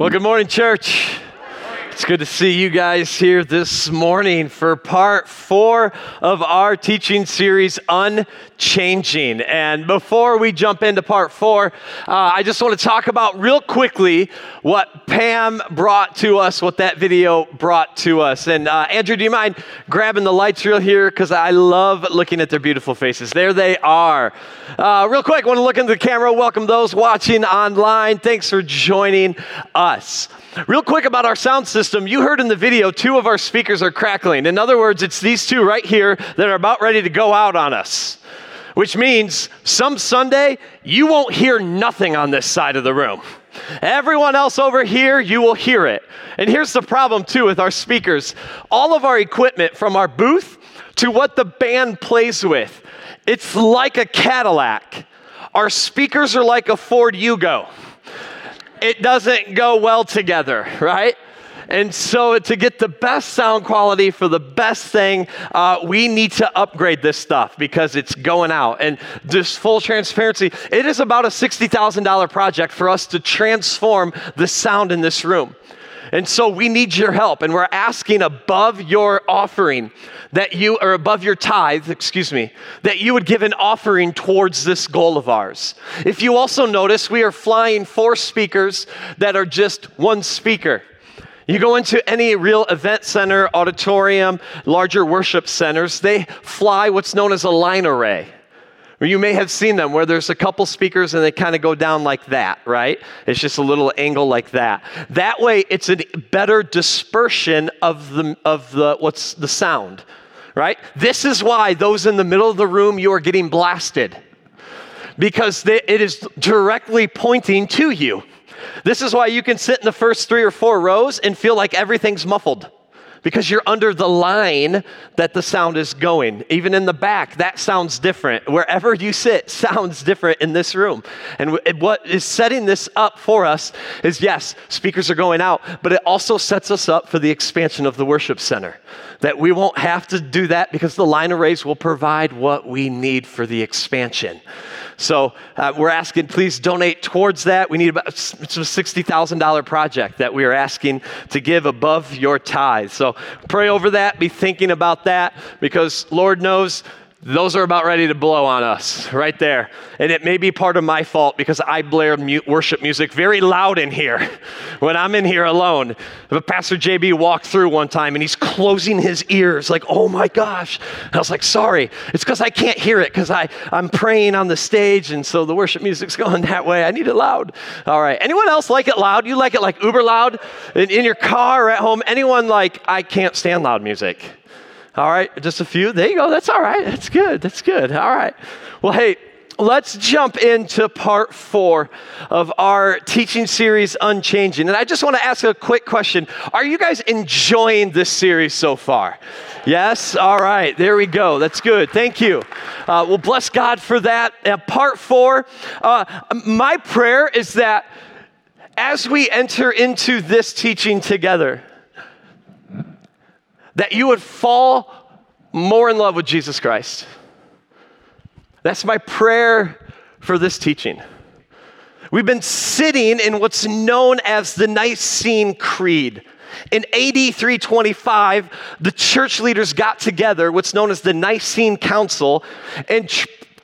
Well, good morning, church. It's good to see you guys here this morning for part four of our teaching series, Unchanging. And before we jump into part four, uh, I just want to talk about real quickly what Pam brought to us, what that video brought to us. And uh, Andrew, do you mind grabbing the lights real here? Because I love looking at their beautiful faces. There they are. Uh, real quick, want to look into the camera, welcome those watching online. Thanks for joining us. Real quick about our sound system, you heard in the video two of our speakers are crackling. In other words, it's these two right here that are about ready to go out on us. Which means some Sunday, you won't hear nothing on this side of the room. Everyone else over here, you will hear it. And here's the problem, too, with our speakers all of our equipment, from our booth to what the band plays with, it's like a Cadillac. Our speakers are like a Ford Yugo it doesn't go well together, right? And so, to get the best sound quality for the best thing, uh, we need to upgrade this stuff because it's going out. And just full transparency, it is about a $60,000 project for us to transform the sound in this room. And so we need your help, and we're asking above your offering that you, or above your tithe, excuse me, that you would give an offering towards this goal of ours. If you also notice, we are flying four speakers that are just one speaker. You go into any real event center, auditorium, larger worship centers, they fly what's known as a line array. Or you may have seen them where there's a couple speakers and they kind of go down like that, right? It's just a little angle like that. That way, it's a better dispersion of the, of the what's the sound, right? This is why those in the middle of the room, you are getting blasted because they, it is directly pointing to you. This is why you can sit in the first three or four rows and feel like everything's muffled because you're under the line that the sound is going. Even in the back, that sounds different. Wherever you sit sounds different in this room. And what is setting this up for us is yes, speakers are going out, but it also sets us up for the expansion of the worship center. That we won't have to do that because the line arrays will provide what we need for the expansion. So uh, we're asking, please donate towards that. We need about it's a $60,000 project that we are asking to give above your tithe. So pray over that, be thinking about that, because Lord knows those are about ready to blow on us right there. And it may be part of my fault because I blare mute worship music very loud in here when I'm in here alone. But Pastor JB walked through one time and he's closing his ears, like, oh my gosh. And I was like, sorry, it's because I can't hear it because I'm praying on the stage. And so the worship music's going that way. I need it loud. All right. Anyone else like it loud? You like it like uber loud in, in your car or at home? Anyone like, I can't stand loud music? All right, just a few. There you go. That's all right. That's good. That's good. All right. Well, hey, let's jump into part four of our teaching series, Unchanging. And I just want to ask a quick question Are you guys enjoying this series so far? Yes? All right. There we go. That's good. Thank you. Uh, well, bless God for that. Uh, part four, uh, my prayer is that as we enter into this teaching together, that you would fall more in love with Jesus Christ. That's my prayer for this teaching. We've been sitting in what's known as the Nicene Creed. In AD 325, the church leaders got together, what's known as the Nicene Council, and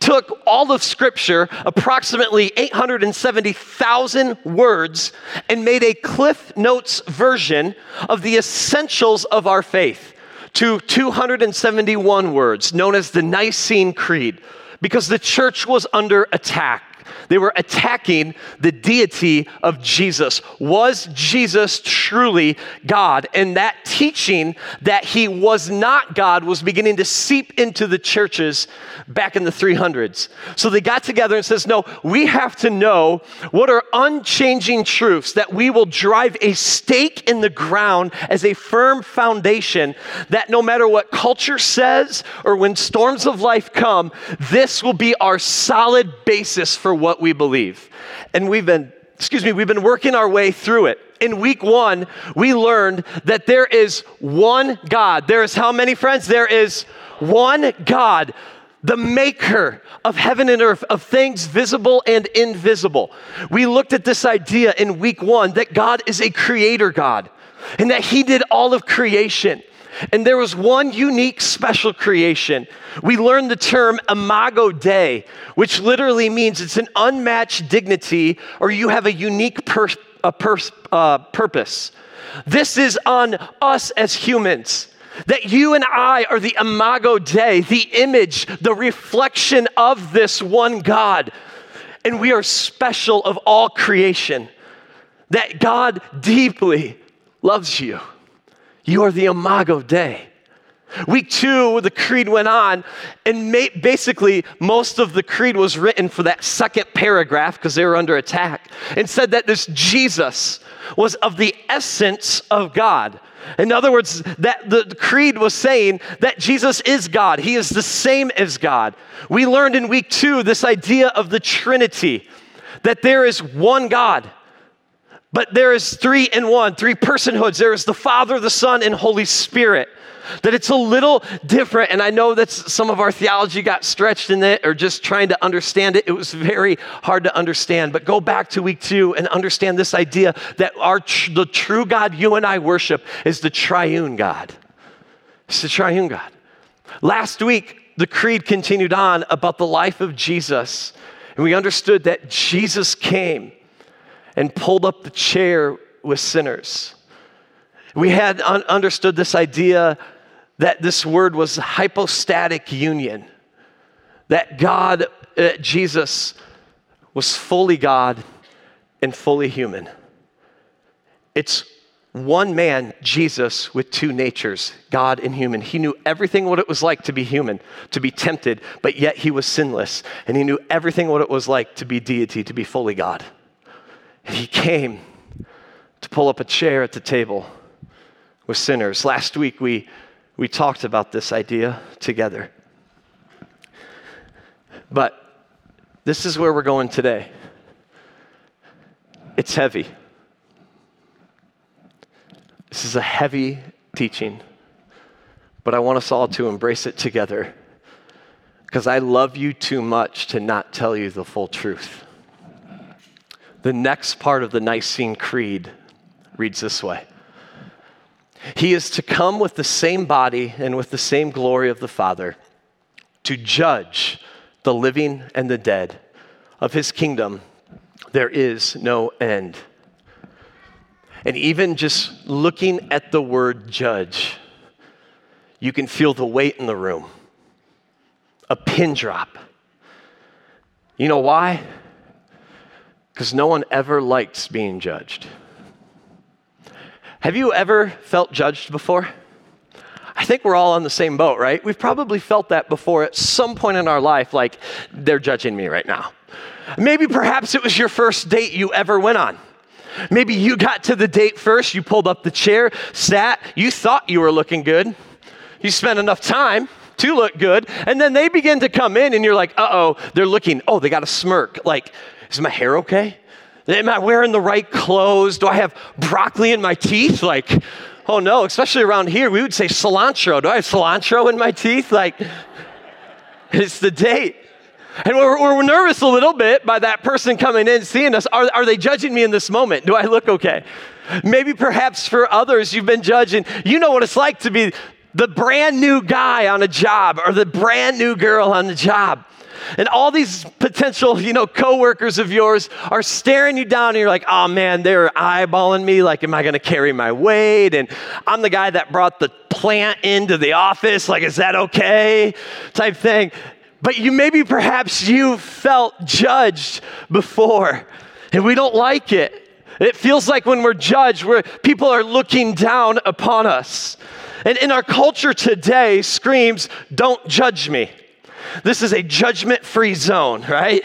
took all of Scripture, approximately 870,000 words, and made a Cliff Notes version of the essentials of our faith to 271 words, known as the Nicene Creed, because the church was under attack. They were attacking the deity of Jesus. Was Jesus truly God? And that teaching that he was not God was beginning to seep into the churches back in the 300s. So they got together and says, "No, we have to know what are unchanging truths that we will drive a stake in the ground as a firm foundation that no matter what culture says or when storms of life come, this will be our solid basis for what we believe." And we've been excuse me, we've been working our way through it. In week one, we learned that there is one God. There is how many friends? There is one God the maker of heaven and earth, of things visible and invisible. We looked at this idea in week one that God is a creator God and that He did all of creation. And there was one unique special creation. We learned the term imago Dei, which literally means it's an unmatched dignity or you have a unique a uh, purpose. This is on us as humans. That you and I are the imago Dei, the image, the reflection of this one God. And we are special of all creation. That God deeply loves you. You are the imago Dei. Week two, the creed went on, and basically, most of the creed was written for that second paragraph because they were under attack, and said that this Jesus was of the essence of God. In other words, that the creed was saying that Jesus is God. He is the same as God. We learned in week two this idea of the Trinity, that there is one God. But there is three in one, three personhoods. There is the Father, the Son, and Holy Spirit. That it's a little different, and I know that some of our theology got stretched in it or just trying to understand it. It was very hard to understand. But go back to week two and understand this idea that our the true God you and I worship is the triune God. It's the triune God. Last week, the creed continued on about the life of Jesus, and we understood that Jesus came and pulled up the chair with sinners. We had un- understood this idea that this word was hypostatic union, that God, uh, Jesus, was fully God and fully human. It's one man, Jesus, with two natures, God and human. He knew everything what it was like to be human, to be tempted, but yet he was sinless. And he knew everything what it was like to be deity, to be fully God. And he came to pull up a chair at the table with sinners. Last week, we, we talked about this idea together. But this is where we're going today. It's heavy. This is a heavy teaching, but I want us all to embrace it together because I love you too much to not tell you the full truth. The next part of the Nicene Creed reads this way He is to come with the same body and with the same glory of the Father to judge the living and the dead. Of his kingdom, there is no end. And even just looking at the word judge, you can feel the weight in the room. A pin drop. You know why? Because no one ever likes being judged. Have you ever felt judged before? I think we're all on the same boat, right? We've probably felt that before at some point in our life, like they're judging me right now. Maybe perhaps it was your first date you ever went on. Maybe you got to the date first, you pulled up the chair, sat, you thought you were looking good. You spent enough time to look good, and then they begin to come in, and you're like, uh oh, they're looking, oh, they got a smirk. Like, is my hair okay? Am I wearing the right clothes? Do I have broccoli in my teeth? Like, oh no, especially around here, we would say cilantro. Do I have cilantro in my teeth? Like, it's the date. And we're, we're, nervous a little bit by that person coming in seeing us. Are, are they judging me in this moment? Do I look okay? Maybe perhaps for others, you've been judging. You know what it's like to be the brand new guy on a job or the brand new girl on the job. And all these potential, you know, coworkers of yours are staring you down and you're like, oh man, they're eyeballing me. Like, am I going to carry my weight? And I'm the guy that brought the plant into the office. Like, is that okay? Type thing. But you maybe perhaps you felt judged before and we don't like it. It feels like when we're judged, where people are looking down upon us. And in our culture today screams, don't judge me. This is a judgment free zone, right?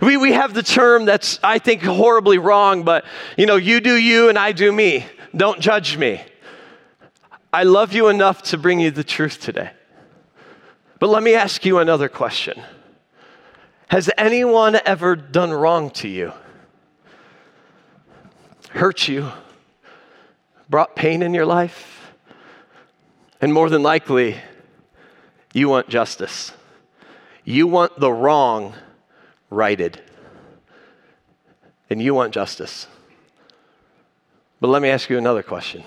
We, we have the term that's, I think, horribly wrong, but you know, you do you and I do me. Don't judge me. I love you enough to bring you the truth today. But let me ask you another question Has anyone ever done wrong to you? Hurt you? Brought pain in your life? And more than likely, you want justice. You want the wrong righted, and you want justice. But let me ask you another question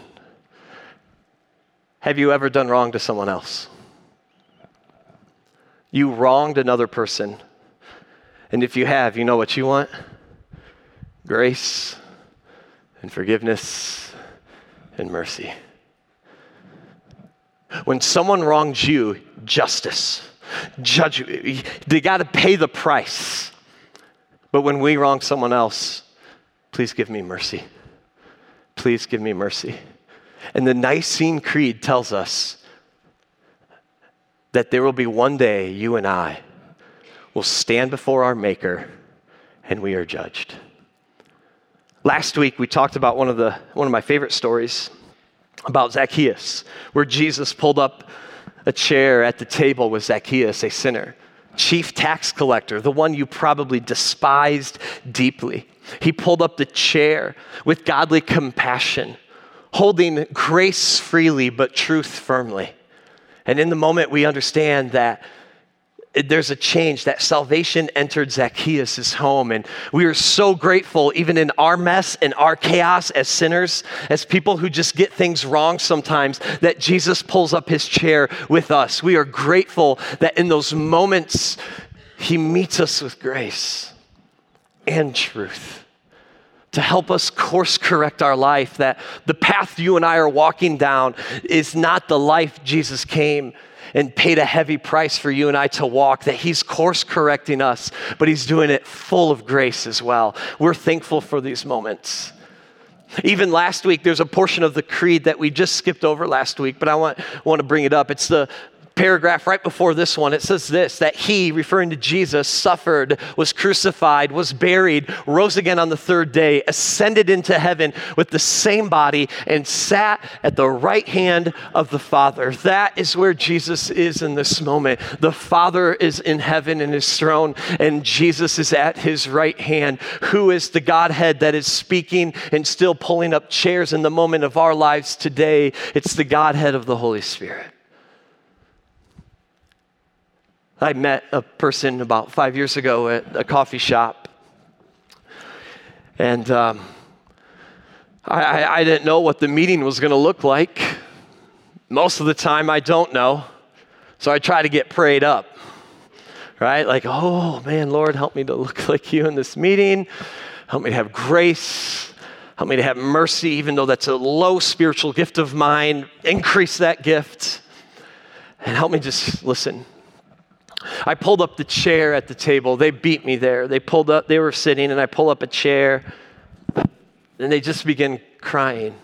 Have you ever done wrong to someone else? You wronged another person. And if you have, you know what you want? Grace and forgiveness and mercy. When someone wrongs you, justice. Judge, they got to pay the price. But when we wrong someone else, please give me mercy. Please give me mercy. And the Nicene Creed tells us that there will be one day you and I will stand before our Maker and we are judged. Last week we talked about one of the one of my favorite stories about Zacchaeus, where Jesus pulled up a chair at the table with Zacchaeus, a sinner, chief tax collector, the one you probably despised deeply. He pulled up the chair with godly compassion, holding grace freely but truth firmly. And in the moment, we understand that there's a change that salvation entered Zacchaeus' home. And we are so grateful, even in our mess and our chaos as sinners, as people who just get things wrong sometimes, that Jesus pulls up his chair with us. We are grateful that in those moments, he meets us with grace and truth to help us course correct our life, that the path you and I are walking down is not the life Jesus came and paid a heavy price for you and I to walk, that He's course correcting us, but He's doing it full of grace as well. We're thankful for these moments. Even last week, there's a portion of the creed that we just skipped over last week, but I want, want to bring it up. It's the paragraph right before this one, it says this that he, referring to Jesus, suffered, was crucified, was buried, rose again on the third day, ascended into heaven with the same body, and sat at the right hand of the Father. That is where Jesus is in this moment. The Father is in heaven in his throne, and Jesus is at his right hand. Who is the Godhead that is speaking and still pulling up chairs in the moment of our lives today? It's the Godhead of the Holy Spirit. I met a person about five years ago at a coffee shop. And um, I, I didn't know what the meeting was going to look like. Most of the time, I don't know. So I try to get prayed up, right? Like, oh man, Lord, help me to look like you in this meeting. Help me to have grace. Help me to have mercy, even though that's a low spiritual gift of mine. Increase that gift. And help me just listen I pulled up the chair at the table. They beat me there. They pulled up, they were sitting, and I pull up a chair, and they just begin crying.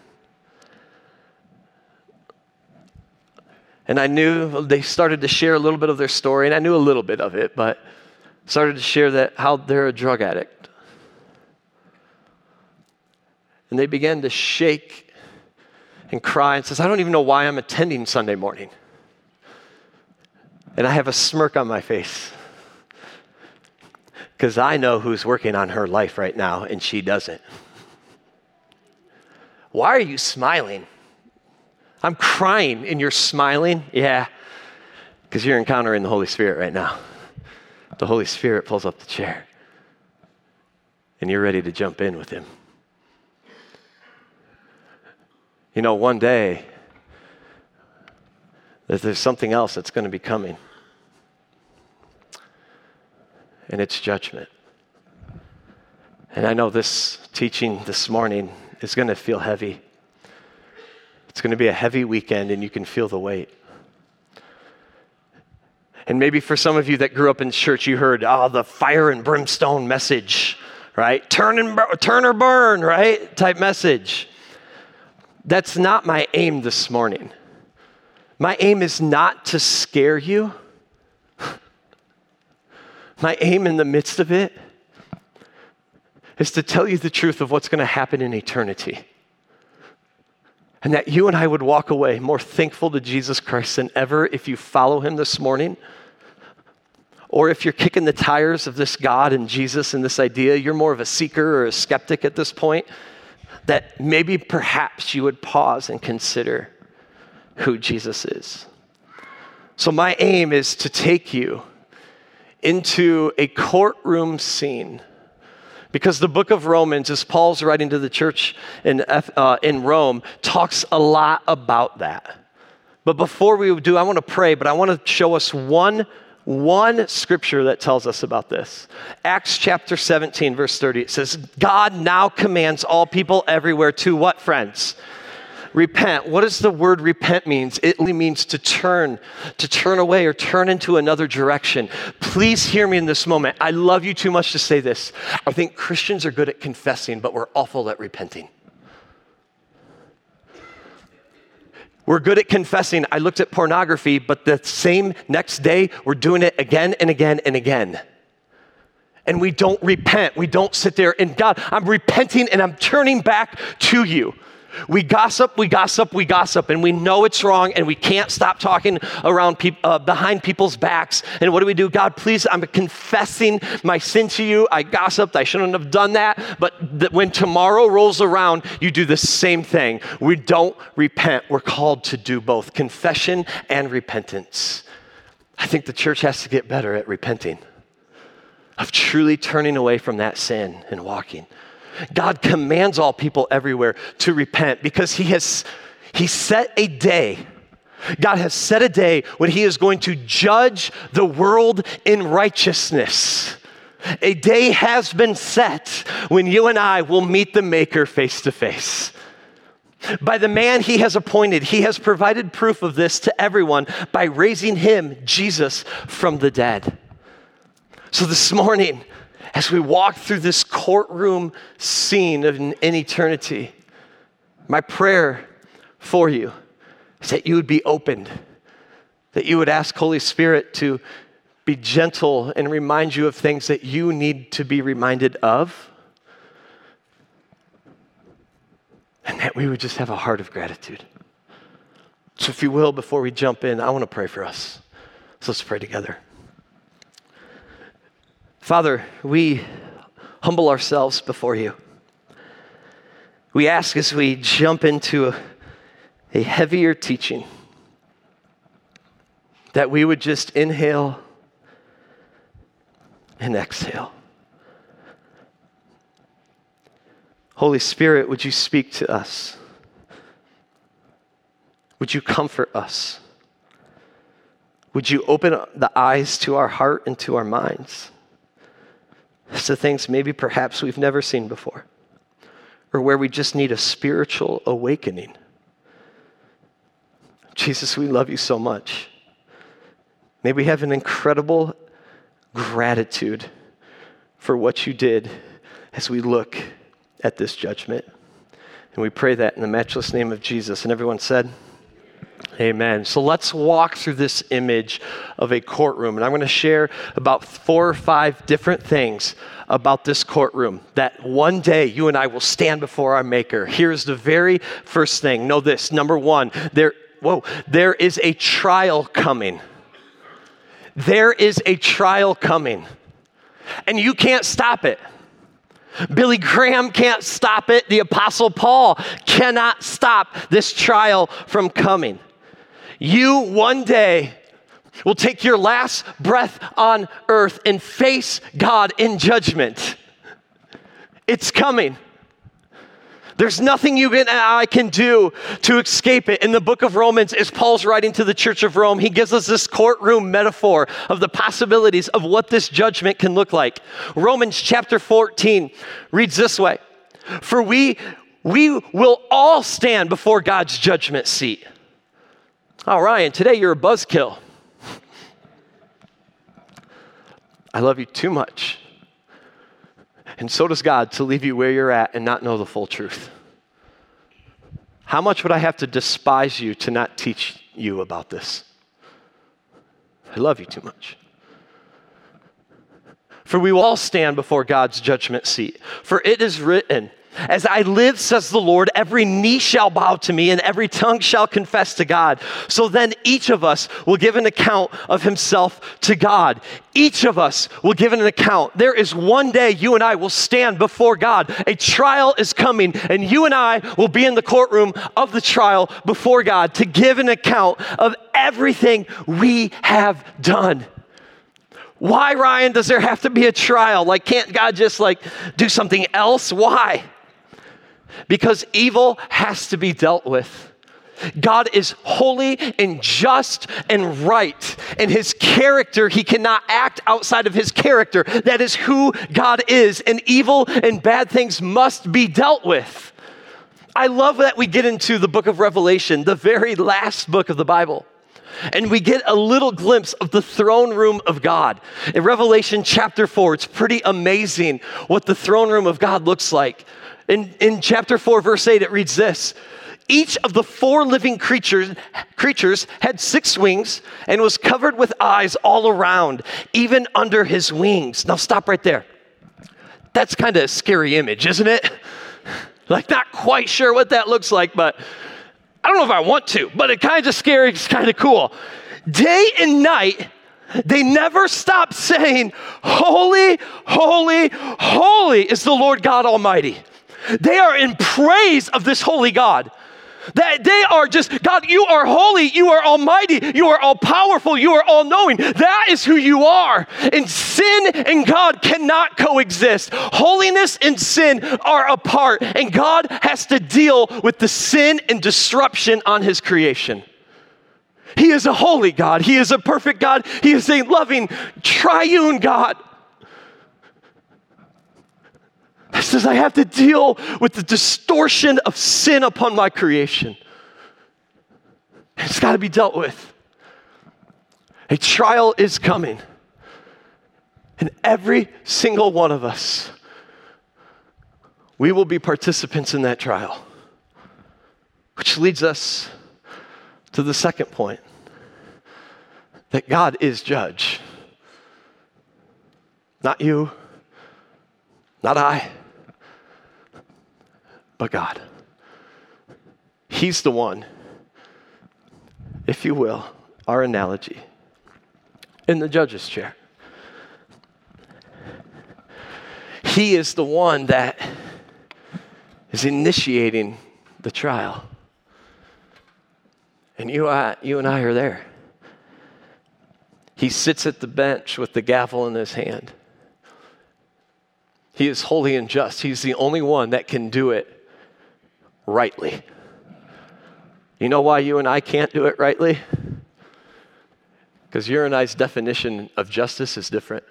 And I knew they started to share a little bit of their story, and I knew a little bit of it, but started to share that how they're a drug addict. And they began to shake and cry and says, I don't even know why I'm attending Sunday morning and I have a smirk on my face because I know who's working on her life right now and she doesn't. Why are you smiling? I'm crying and you're smiling? Yeah, because you're encountering the Holy Spirit right now. The Holy Spirit pulls up the chair and you're ready to jump in with Him. You know, one day, there's something else that's going to be coming and it's judgment. And I know this teaching this morning is going to feel heavy. It's going to be a heavy weekend, and you can feel the weight. And maybe for some of you that grew up in church, you heard, oh, the fire and brimstone message, right? Turn, and, turn or burn, right? Type message. That's not my aim this morning. My aim is not to scare you. My aim in the midst of it is to tell you the truth of what's going to happen in eternity. And that you and I would walk away more thankful to Jesus Christ than ever if you follow him this morning. Or if you're kicking the tires of this God and Jesus and this idea, you're more of a seeker or a skeptic at this point, that maybe perhaps you would pause and consider who Jesus is. So, my aim is to take you into a courtroom scene. Because the book of Romans, as Paul's writing to the church in, uh, in Rome, talks a lot about that. But before we do, I want to pray, but I want to show us one, one scripture that tells us about this. Acts chapter 17, verse 30. It says, God now commands all people everywhere to what, friends? Repent. What does the word repent means? It means to turn, to turn away or turn into another direction. Please hear me in this moment. I love you too much to say this. I think Christians are good at confessing, but we're awful at repenting. We're good at confessing. I looked at pornography, but the same next day, we're doing it again and again and again. And we don't repent. We don't sit there and God, I'm repenting and I'm turning back to you. We gossip, we gossip, we gossip, and we know it's wrong, and we can't stop talking around pe- uh, behind people's backs. And what do we do? God, please, I'm confessing my sin to you. I gossiped. I shouldn't have done that. But th- when tomorrow rolls around, you do the same thing. We don't repent. We're called to do both confession and repentance. I think the church has to get better at repenting, of truly turning away from that sin and walking. God commands all people everywhere to repent because he has he set a day God has set a day when he is going to judge the world in righteousness. A day has been set when you and I will meet the Maker face to face. By the man he has appointed, he has provided proof of this to everyone by raising him, Jesus, from the dead. So this morning, as we walk through this courtroom scene of in, eternity, my prayer for you is that you would be opened, that you would ask Holy Spirit to be gentle and remind you of things that you need to be reminded of. And that we would just have a heart of gratitude. So, if you will, before we jump in, I want to pray for us. So, let's pray together. Father, we humble ourselves before you. We ask as we jump into a, a heavier teaching that we would just inhale and exhale. Holy Spirit, would you speak to us? Would you comfort us? Would you open the eyes to our heart and to our minds? To things maybe perhaps we've never seen before, or where we just need a spiritual awakening. Jesus, we love you so much. May we have an incredible gratitude for what you did as we look at this judgment. And we pray that in the matchless name of Jesus. And everyone said, Amen. So let's walk through this image of a courtroom. And I'm going to share about four or five different things about this courtroom that one day you and I will stand before our Maker. Here's the very first thing. Know this. Number one, there, whoa, there is a trial coming. There is a trial coming. And you can't stop it. Billy Graham can't stop it. The Apostle Paul cannot stop this trial from coming. You one day will take your last breath on earth and face God in judgment. It's coming. There's nothing you and I can do to escape it. In the book of Romans, as Paul's writing to the church of Rome, he gives us this courtroom metaphor of the possibilities of what this judgment can look like. Romans chapter 14 reads this way For we, we will all stand before God's judgment seat. Oh, Ryan, today you're a buzzkill. I love you too much. And so does God to leave you where you're at and not know the full truth. How much would I have to despise you to not teach you about this? I love you too much. For we will all stand before God's judgment seat. For it is written, as I live, says the Lord, every knee shall bow to me and every tongue shall confess to God. So then each of us will give an account of himself to God. Each of us will give an account. There is one day you and I will stand before God. A trial is coming, and you and I will be in the courtroom of the trial before God to give an account of everything we have done. Why, Ryan, does there have to be a trial? Like, can't God just like do something else? Why? Because evil has to be dealt with. God is holy and just and right. And his character, he cannot act outside of his character. That is who God is. And evil and bad things must be dealt with. I love that we get into the book of Revelation, the very last book of the Bible. And we get a little glimpse of the throne room of God. In Revelation chapter 4, it's pretty amazing what the throne room of God looks like. In, in chapter 4, verse 8, it reads this each of the four living creatures, creatures had six wings and was covered with eyes all around, even under his wings. Now, stop right there. That's kind of a scary image, isn't it? Like, not quite sure what that looks like, but I don't know if I want to, but it kind of scary, it's kind of cool. Day and night, they never stop saying, Holy, holy, holy is the Lord God Almighty. They are in praise of this holy God. That they are just, God, you are holy, you are almighty, you are all powerful, you are all knowing. That is who you are. And sin and God cannot coexist. Holiness and sin are apart, and God has to deal with the sin and disruption on his creation. He is a holy God. He is a perfect God. He is a loving, triune God. He says, I have to deal with the distortion of sin upon my creation. It's got to be dealt with. A trial is coming. And every single one of us, we will be participants in that trial. Which leads us to the second point that God is judge. Not you, not I but God. He's the one, if you will, our analogy, in the judge's chair. He is the one that is initiating the trial. And you, uh, you and I are there. He sits at the bench with the gavel in his hand. He is holy and just. He's the only one that can do it rightly. You know why you and I can't do it rightly? Because your and I's definition of justice is different.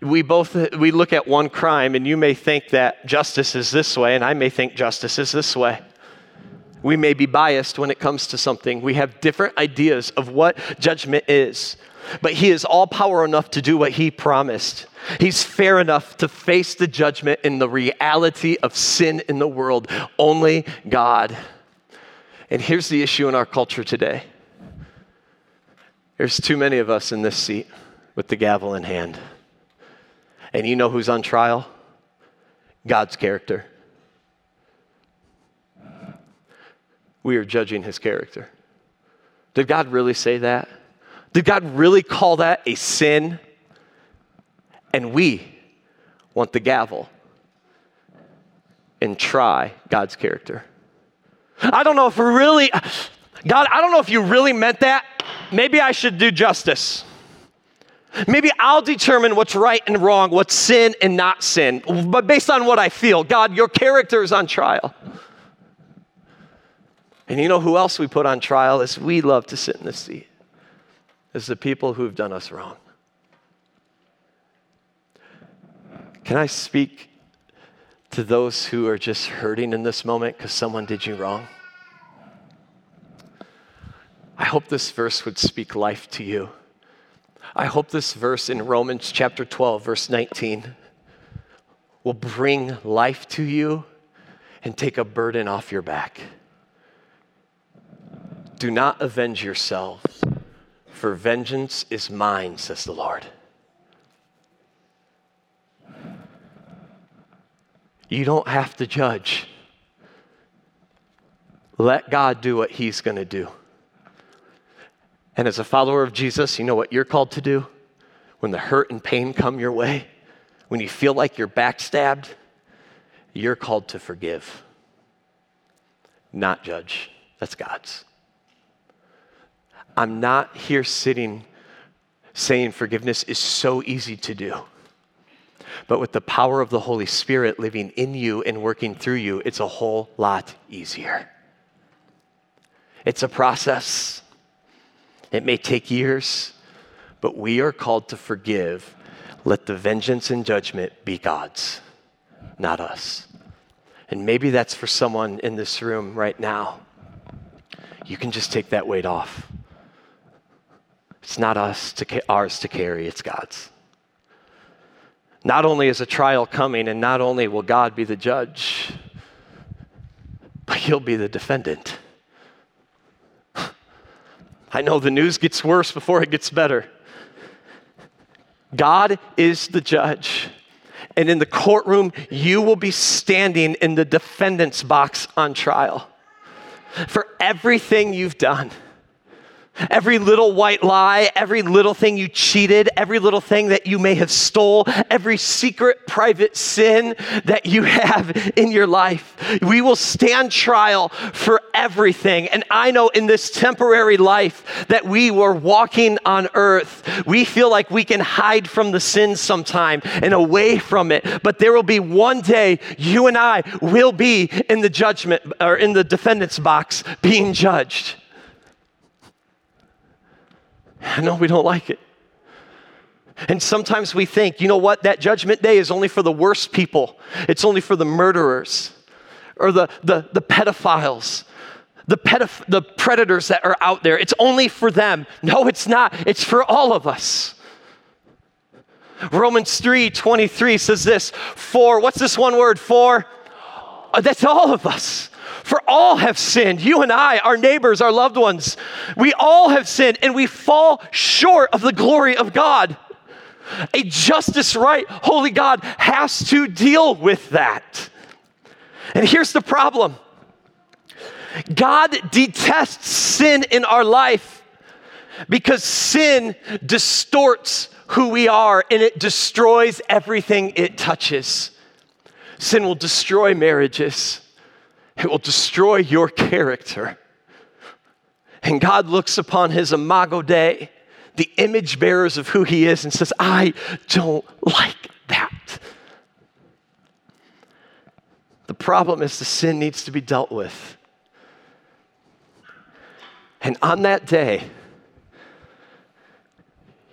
We both we look at one crime and you may think that justice is this way and I may think justice is this way. We may be biased when it comes to something. We have different ideas of what judgment is. But he is all power enough to do what he promised. He's fair enough to face the judgment in the reality of sin in the world. Only God. And here's the issue in our culture today there's too many of us in this seat with the gavel in hand. And you know who's on trial? God's character. We are judging his character. Did God really say that? Did God really call that a sin? And we want the gavel and try God's character. I don't know if really, God, I don't know if you really meant that. Maybe I should do justice. Maybe I'll determine what's right and wrong, what's sin and not sin, but based on what I feel. God, your character is on trial. And you know who else we put on trial is we love to sit in the seat, is the people who've done us wrong. Can I speak to those who are just hurting in this moment because someone did you wrong? I hope this verse would speak life to you. I hope this verse in Romans chapter 12, verse 19, will bring life to you and take a burden off your back. Do not avenge yourselves, for vengeance is mine, says the Lord. You don't have to judge. Let God do what He's going to do. And as a follower of Jesus, you know what you're called to do? When the hurt and pain come your way, when you feel like you're backstabbed, you're called to forgive, not judge. That's God's. I'm not here sitting saying forgiveness is so easy to do. But with the power of the Holy Spirit living in you and working through you, it's a whole lot easier. It's a process. It may take years, but we are called to forgive. Let the vengeance and judgment be God's, not us. And maybe that's for someone in this room right now. You can just take that weight off. It's not us to, ours to carry, it's God's. Not only is a trial coming, and not only will God be the judge, but He'll be the defendant. I know the news gets worse before it gets better. God is the judge. And in the courtroom, you will be standing in the defendant's box on trial for everything you've done. Every little white lie, every little thing you cheated, every little thing that you may have stole, every secret private sin that you have in your life. We will stand trial for everything. And I know in this temporary life that we were walking on earth, we feel like we can hide from the sin sometime and away from it. But there will be one day you and I will be in the judgment or in the defendant's box being judged. Know we don't like it. And sometimes we think, you know what, that judgment day is only for the worst people. It's only for the murderers or the, the, the pedophiles, the, pedoph- the predators that are out there. It's only for them. No, it's not. It's for all of us. Romans 3 23 says this for, what's this one word? For? Uh, that's all of us. For all have sinned. You and I, our neighbors, our loved ones, we all have sinned and we fall short of the glory of God. A justice right, holy God has to deal with that. And here's the problem God detests sin in our life because sin distorts who we are and it destroys everything it touches. Sin will destroy marriages. It will destroy your character. And God looks upon his imago Dei, the image bearers of who he is, and says, I don't like that. The problem is the sin needs to be dealt with. And on that day,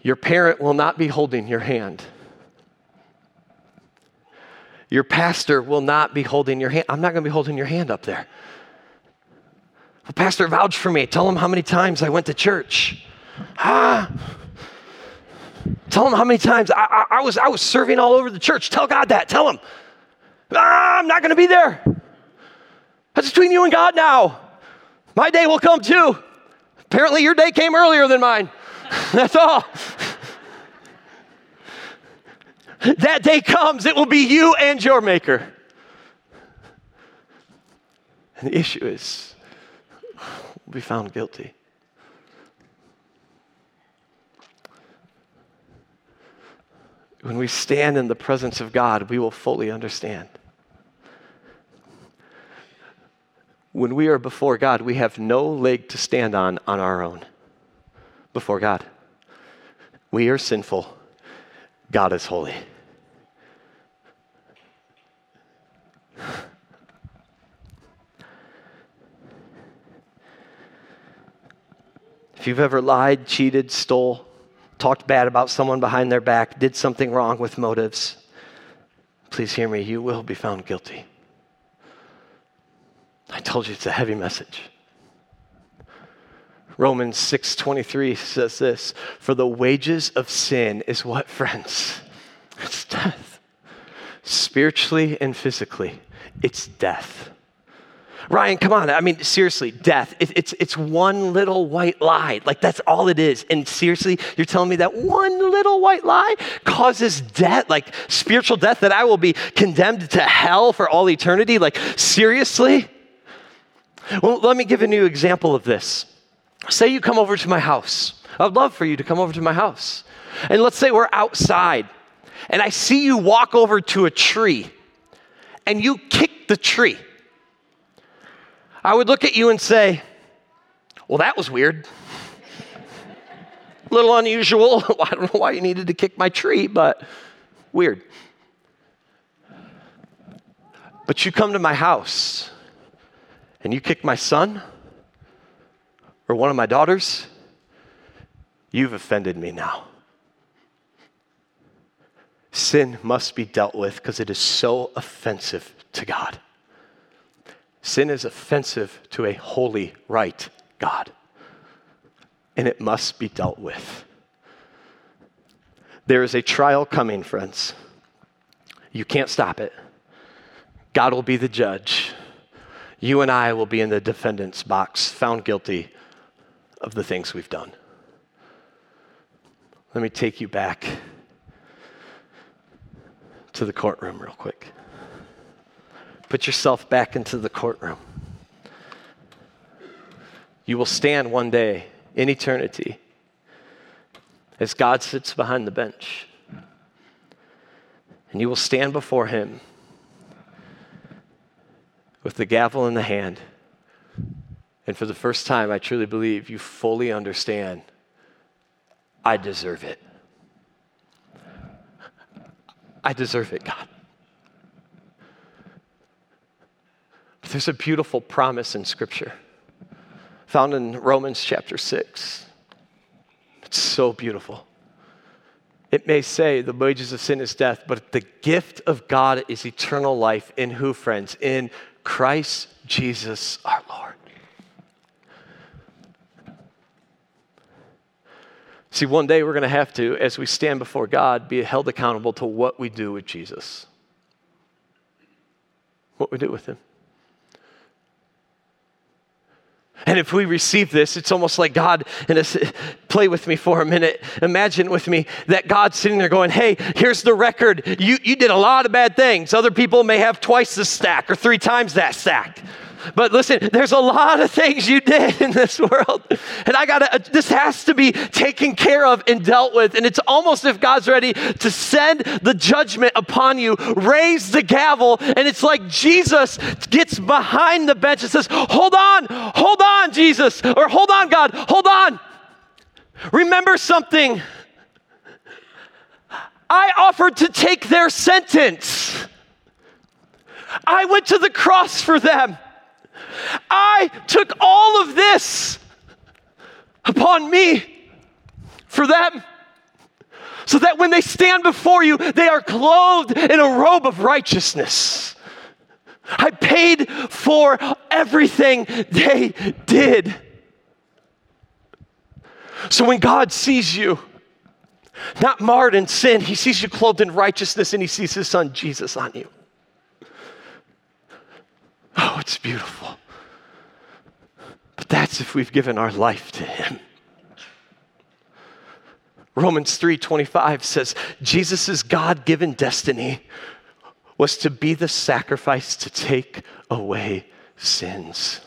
your parent will not be holding your hand. Your pastor will not be holding your hand. I'm not going to be holding your hand up there. Well, pastor, vouch for me. Tell him how many times I went to church. Ah. Tell him how many times I, I, I was, I was serving all over the church. Tell God that. Tell him. Ah, I'm not going to be there. That's between you and God now. My day will come too. Apparently, your day came earlier than mine. That's all. That day comes, it will be you and your maker. And the issue is, we'll be found guilty. When we stand in the presence of God, we will fully understand. When we are before God, we have no leg to stand on on our own. Before God, we are sinful. God is holy. If you've ever lied, cheated, stole, talked bad about someone behind their back, did something wrong with motives, please hear me, you will be found guilty. I told you it's a heavy message. Romans 6:23 says this, for the wages of sin is what friends? It's death. Spiritually and physically, it's death. Ryan, come on. I mean, seriously, death. It, it's, it's one little white lie. Like, that's all it is. And seriously, you're telling me that one little white lie causes death, like spiritual death, that I will be condemned to hell for all eternity? Like, seriously? Well, let me give a new example of this. Say you come over to my house. I'd love for you to come over to my house. And let's say we're outside, and I see you walk over to a tree, and you kick the tree. I would look at you and say, Well, that was weird. A little unusual. I don't know why you needed to kick my tree, but weird. But you come to my house and you kick my son or one of my daughters, you've offended me now. Sin must be dealt with because it is so offensive to God. Sin is offensive to a holy, right God, and it must be dealt with. There is a trial coming, friends. You can't stop it. God will be the judge. You and I will be in the defendant's box, found guilty of the things we've done. Let me take you back to the courtroom real quick. Put yourself back into the courtroom. You will stand one day in eternity as God sits behind the bench. And you will stand before him with the gavel in the hand. And for the first time, I truly believe you fully understand I deserve it. I deserve it, God. But there's a beautiful promise in Scripture found in Romans chapter 6. It's so beautiful. It may say the wages of sin is death, but the gift of God is eternal life in who, friends? In Christ Jesus our Lord. See, one day we're going to have to, as we stand before God, be held accountable to what we do with Jesus. What we do with Him. And if we receive this, it's almost like God, and play with me for a minute. Imagine with me that God's sitting there going, Hey, here's the record. You, you did a lot of bad things. Other people may have twice the stack or three times that stack. But listen, there's a lot of things you did in this world. And I got to, uh, this has to be taken care of and dealt with. And it's almost if God's ready to send the judgment upon you, raise the gavel. And it's like Jesus gets behind the bench and says, Hold on, hold on, Jesus. Or hold on, God, hold on. Remember something. I offered to take their sentence. I went to the cross for them. I took all of this upon me for them. So that when they stand before you, they are clothed in a robe of righteousness. I paid for everything they did. So when God sees you, not marred in sin, he sees you clothed in righteousness and he sees his son Jesus on you. It's beautiful. But that's if we've given our life to him. Romans 3:25 says Jesus' God-given destiny was to be the sacrifice to take away sins.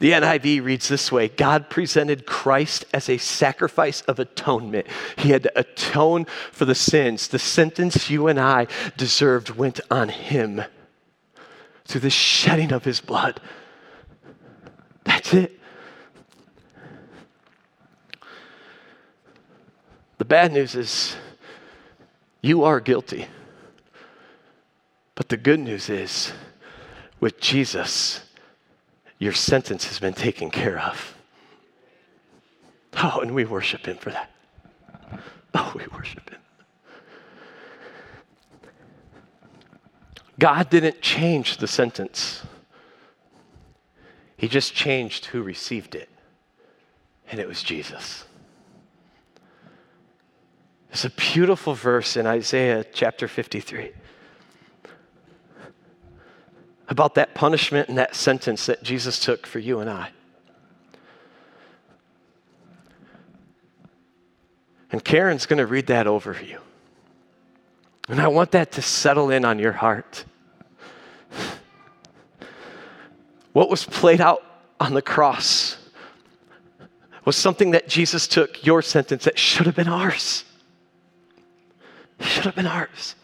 The NIV reads this way God presented Christ as a sacrifice of atonement. He had to atone for the sins. The sentence you and I deserved went on him through the shedding of his blood. That's it. The bad news is you are guilty. But the good news is with Jesus, your sentence has been taken care of. Oh, and we worship him for that. Oh, we worship him. God didn't change the sentence, He just changed who received it, and it was Jesus. There's a beautiful verse in Isaiah chapter 53 about that punishment and that sentence that Jesus took for you and I. And Karen's going to read that over for you. And I want that to settle in on your heart. What was played out on the cross was something that Jesus took, your sentence, that should have been ours. Should have been ours.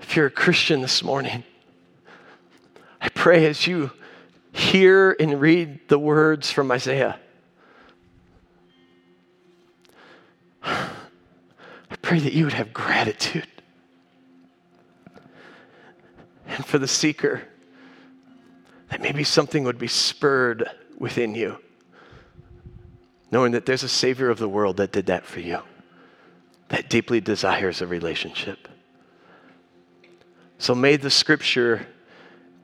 If you're a Christian this morning, I pray as you hear and read the words from Isaiah, pray that you would have gratitude. And for the seeker, that maybe something would be spurred within you, knowing that there's a Savior of the world that did that for you, that deeply desires a relationship. So may the scripture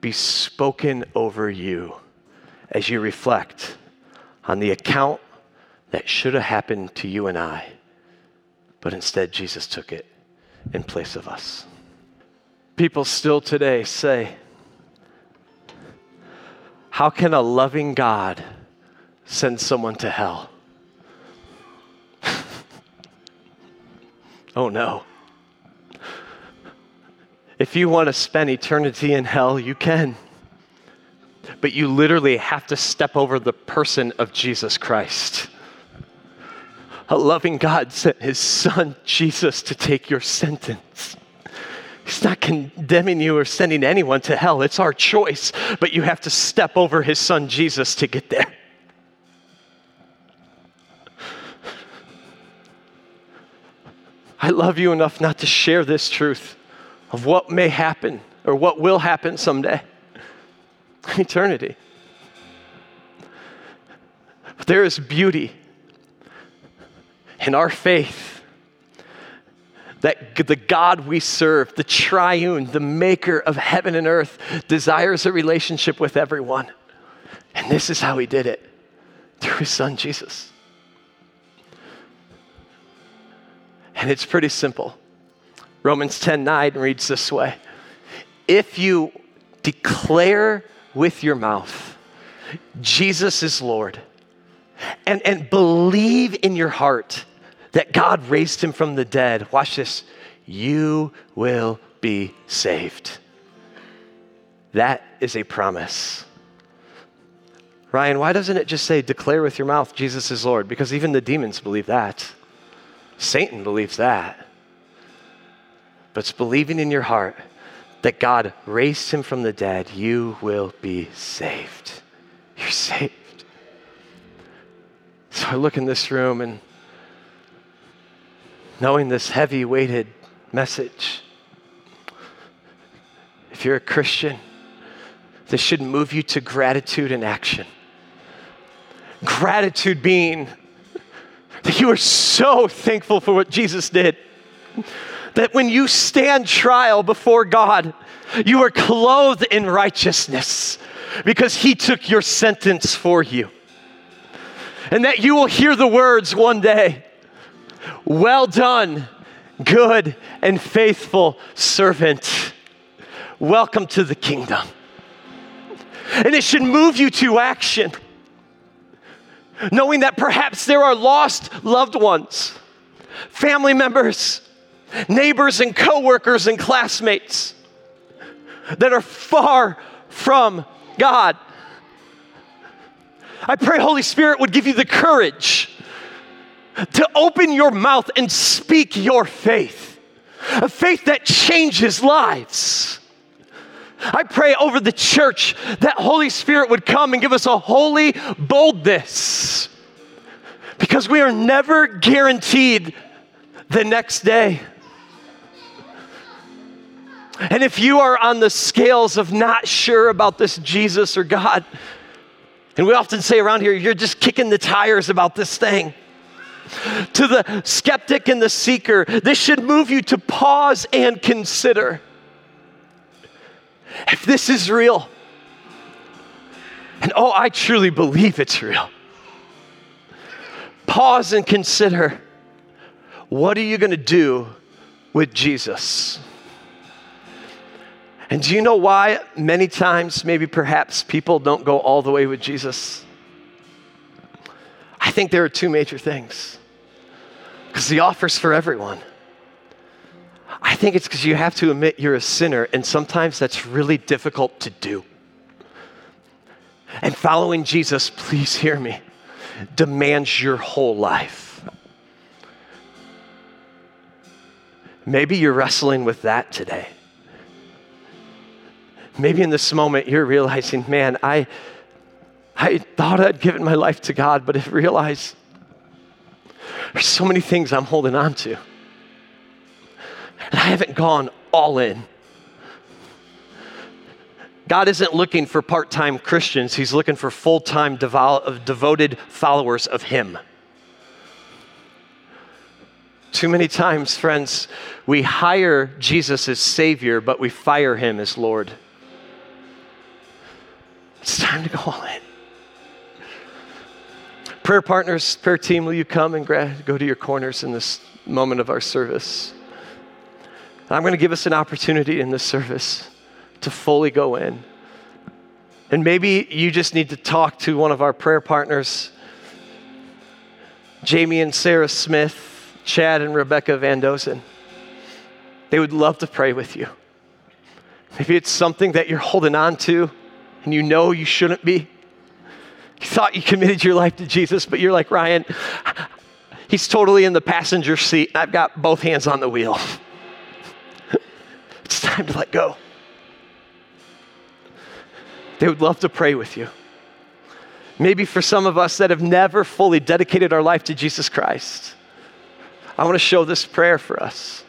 be spoken over you as you reflect on the account that should have happened to you and I, but instead Jesus took it in place of us. People still today say, How can a loving God send someone to hell? oh no. If you want to spend eternity in hell, you can. But you literally have to step over the person of Jesus Christ. A loving God sent his son Jesus to take your sentence. He's not condemning you or sending anyone to hell. It's our choice, but you have to step over his son Jesus to get there. I love you enough not to share this truth of what may happen or what will happen someday eternity. But there is beauty in our faith that the God we serve, the triune, the maker of heaven and earth, desires a relationship with everyone. And this is how he did it through his son Jesus. And it's pretty simple. Romans 10 9 reads this way If you declare with your mouth, Jesus is Lord, and, and believe in your heart that God raised him from the dead, watch this, you will be saved. That is a promise. Ryan, why doesn't it just say, declare with your mouth Jesus is Lord? Because even the demons believe that. Satan believes that. But it's believing in your heart that God raised him from the dead, you will be saved. You're saved. So I look in this room and knowing this heavy weighted message, if you're a Christian, this should move you to gratitude and action. Gratitude being that you are so thankful for what Jesus did that when you stand trial before God, you are clothed in righteousness because He took your sentence for you. And that you will hear the words one day Well done, good and faithful servant. Welcome to the kingdom. And it should move you to action, knowing that perhaps there are lost loved ones, family members, neighbors and coworkers and classmates that are far from God. I pray Holy Spirit would give you the courage to open your mouth and speak your faith, a faith that changes lives. I pray over the church that Holy Spirit would come and give us a holy boldness because we are never guaranteed the next day. And if you are on the scales of not sure about this Jesus or God, and we often say around here, you're just kicking the tires about this thing. To the skeptic and the seeker, this should move you to pause and consider if this is real. And oh, I truly believe it's real. Pause and consider what are you going to do with Jesus? And do you know why many times, maybe perhaps, people don't go all the way with Jesus? I think there are two major things. Because the offer's for everyone. I think it's because you have to admit you're a sinner, and sometimes that's really difficult to do. And following Jesus, please hear me, demands your whole life. Maybe you're wrestling with that today. Maybe in this moment you're realizing, man, I, I thought I'd given my life to God, but I realized there's so many things I'm holding on to. and I haven't gone all in. God isn't looking for part time Christians, He's looking for full time devo- devoted followers of Him. Too many times, friends, we hire Jesus as Savior, but we fire Him as Lord. It's time to go all in. Prayer partners, prayer team, will you come and go to your corners in this moment of our service? I'm going to give us an opportunity in this service to fully go in. And maybe you just need to talk to one of our prayer partners, Jamie and Sarah Smith, Chad and Rebecca Van Dozen. They would love to pray with you. Maybe it's something that you're holding on to and you know you shouldn't be. You thought you committed your life to Jesus, but you're like, Ryan, he's totally in the passenger seat, I've got both hands on the wheel. it's time to let go. They would love to pray with you. Maybe for some of us that have never fully dedicated our life to Jesus Christ, I want to show this prayer for us.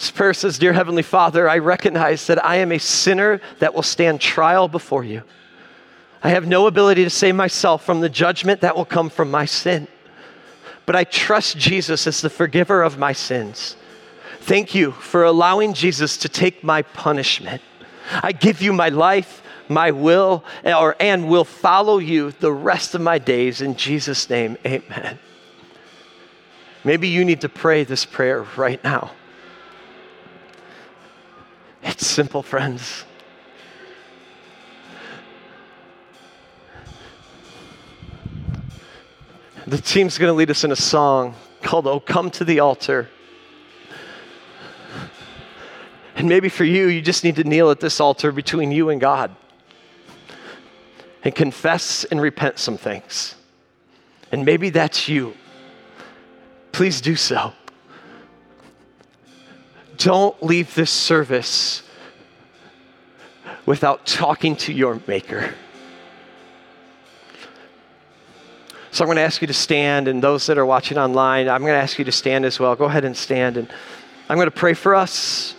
This prayer says, Dear Heavenly Father, I recognize that I am a sinner that will stand trial before you. I have no ability to save myself from the judgment that will come from my sin. But I trust Jesus as the forgiver of my sins. Thank you for allowing Jesus to take my punishment. I give you my life, my will, or, and will follow you the rest of my days. In Jesus' name, amen. Maybe you need to pray this prayer right now. It's simple, friends. The team's going to lead us in a song called Oh Come to the Altar. And maybe for you, you just need to kneel at this altar between you and God and confess and repent some things. And maybe that's you. Please do so. Don't leave this service without talking to your Maker. So I'm going to ask you to stand, and those that are watching online, I'm going to ask you to stand as well. Go ahead and stand, and I'm going to pray for us.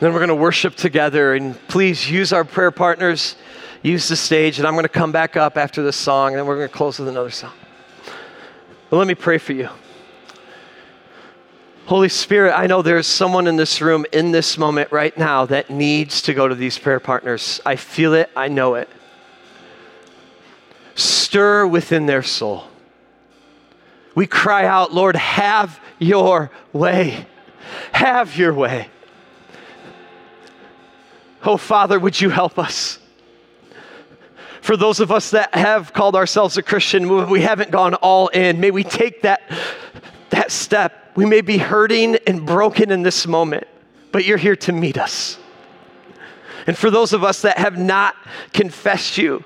Then we're going to worship together, and please use our prayer partners, use the stage, and I'm going to come back up after this song, and then we're going to close with another song. But let me pray for you. Holy Spirit, I know there's someone in this room in this moment right now that needs to go to these prayer partners. I feel it, I know it stir within their soul. We cry out, Lord, have your way. Have your way. Oh, Father, would you help us? For those of us that have called ourselves a Christian, we haven't gone all in. May we take that, that step. We may be hurting and broken in this moment, but you're here to meet us. And for those of us that have not confessed you,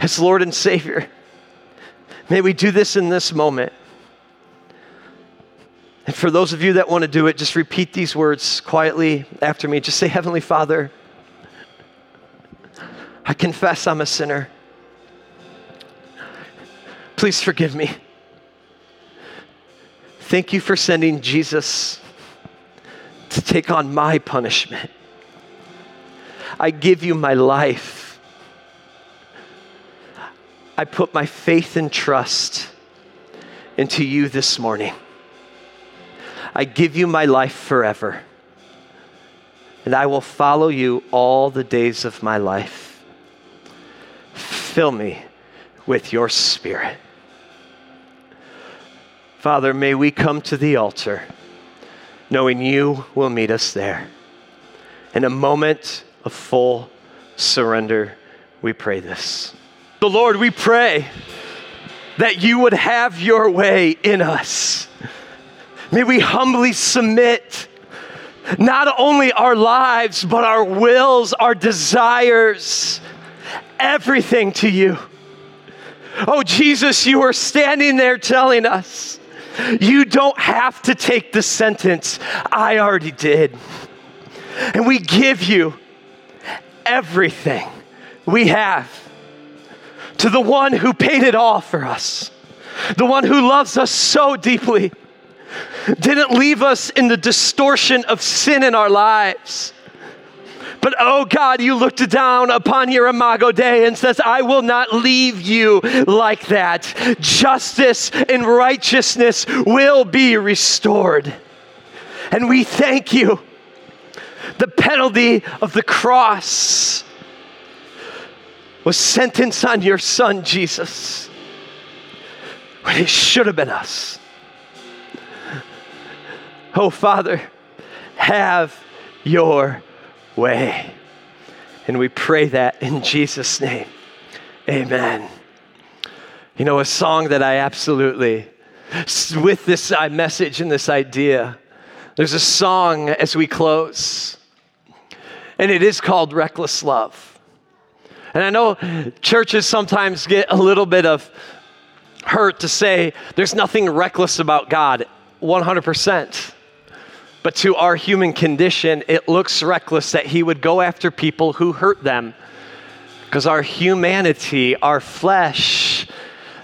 as Lord and Savior. May we do this in this moment. And for those of you that want to do it, just repeat these words quietly after me. Just say, Heavenly Father, I confess I'm a sinner. Please forgive me. Thank you for sending Jesus to take on my punishment. I give you my life. I put my faith and trust into you this morning. I give you my life forever, and I will follow you all the days of my life. Fill me with your spirit. Father, may we come to the altar knowing you will meet us there. In a moment of full surrender, we pray this. The Lord, we pray that you would have your way in us. May we humbly submit not only our lives, but our wills, our desires, everything to you. Oh, Jesus, you are standing there telling us, you don't have to take the sentence. I already did. And we give you everything we have to the one who paid it all for us, the one who loves us so deeply didn't leave us in the distortion of sin in our lives. But oh God, you looked down upon your Imago Dei and says, I will not leave you like that. Justice and righteousness will be restored. And we thank you. The penalty of the cross was sentence on your son, Jesus, when it should have been us. Oh, Father, have your way. And we pray that in Jesus' name. Amen. You know, a song that I absolutely, with this uh, message and this idea, there's a song as we close, and it is called Reckless Love. And I know churches sometimes get a little bit of hurt to say there's nothing reckless about God, 100%. But to our human condition, it looks reckless that he would go after people who hurt them. Because our humanity, our flesh,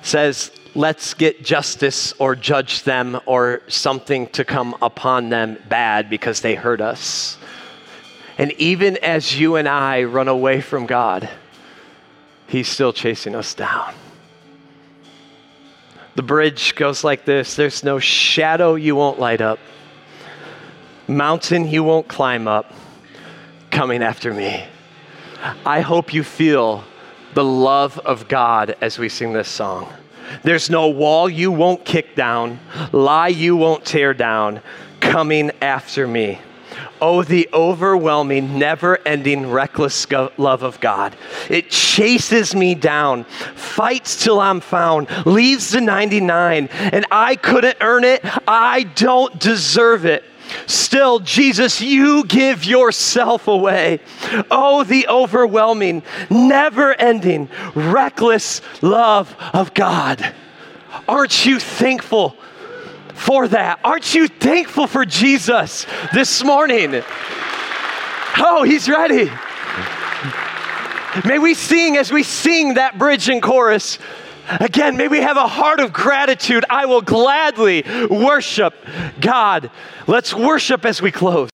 says, let's get justice or judge them or something to come upon them bad because they hurt us. And even as you and I run away from God, He's still chasing us down. The bridge goes like this there's no shadow you won't light up mountain you won't climb up coming after me. I hope you feel the love of God as we sing this song. There's no wall you won't kick down, lie you won't tear down, coming after me. Oh, the overwhelming, never ending, reckless love of God. It chases me down, fights till I'm found, leaves the 99, and I couldn't earn it. I don't deserve it. Still, Jesus, you give yourself away. Oh, the overwhelming, never ending, reckless love of God. Aren't you thankful for that? Aren't you thankful for Jesus this morning? Oh, he's ready. May we sing as we sing that bridge and chorus. Again, may we have a heart of gratitude. I will gladly worship God. Let's worship as we close.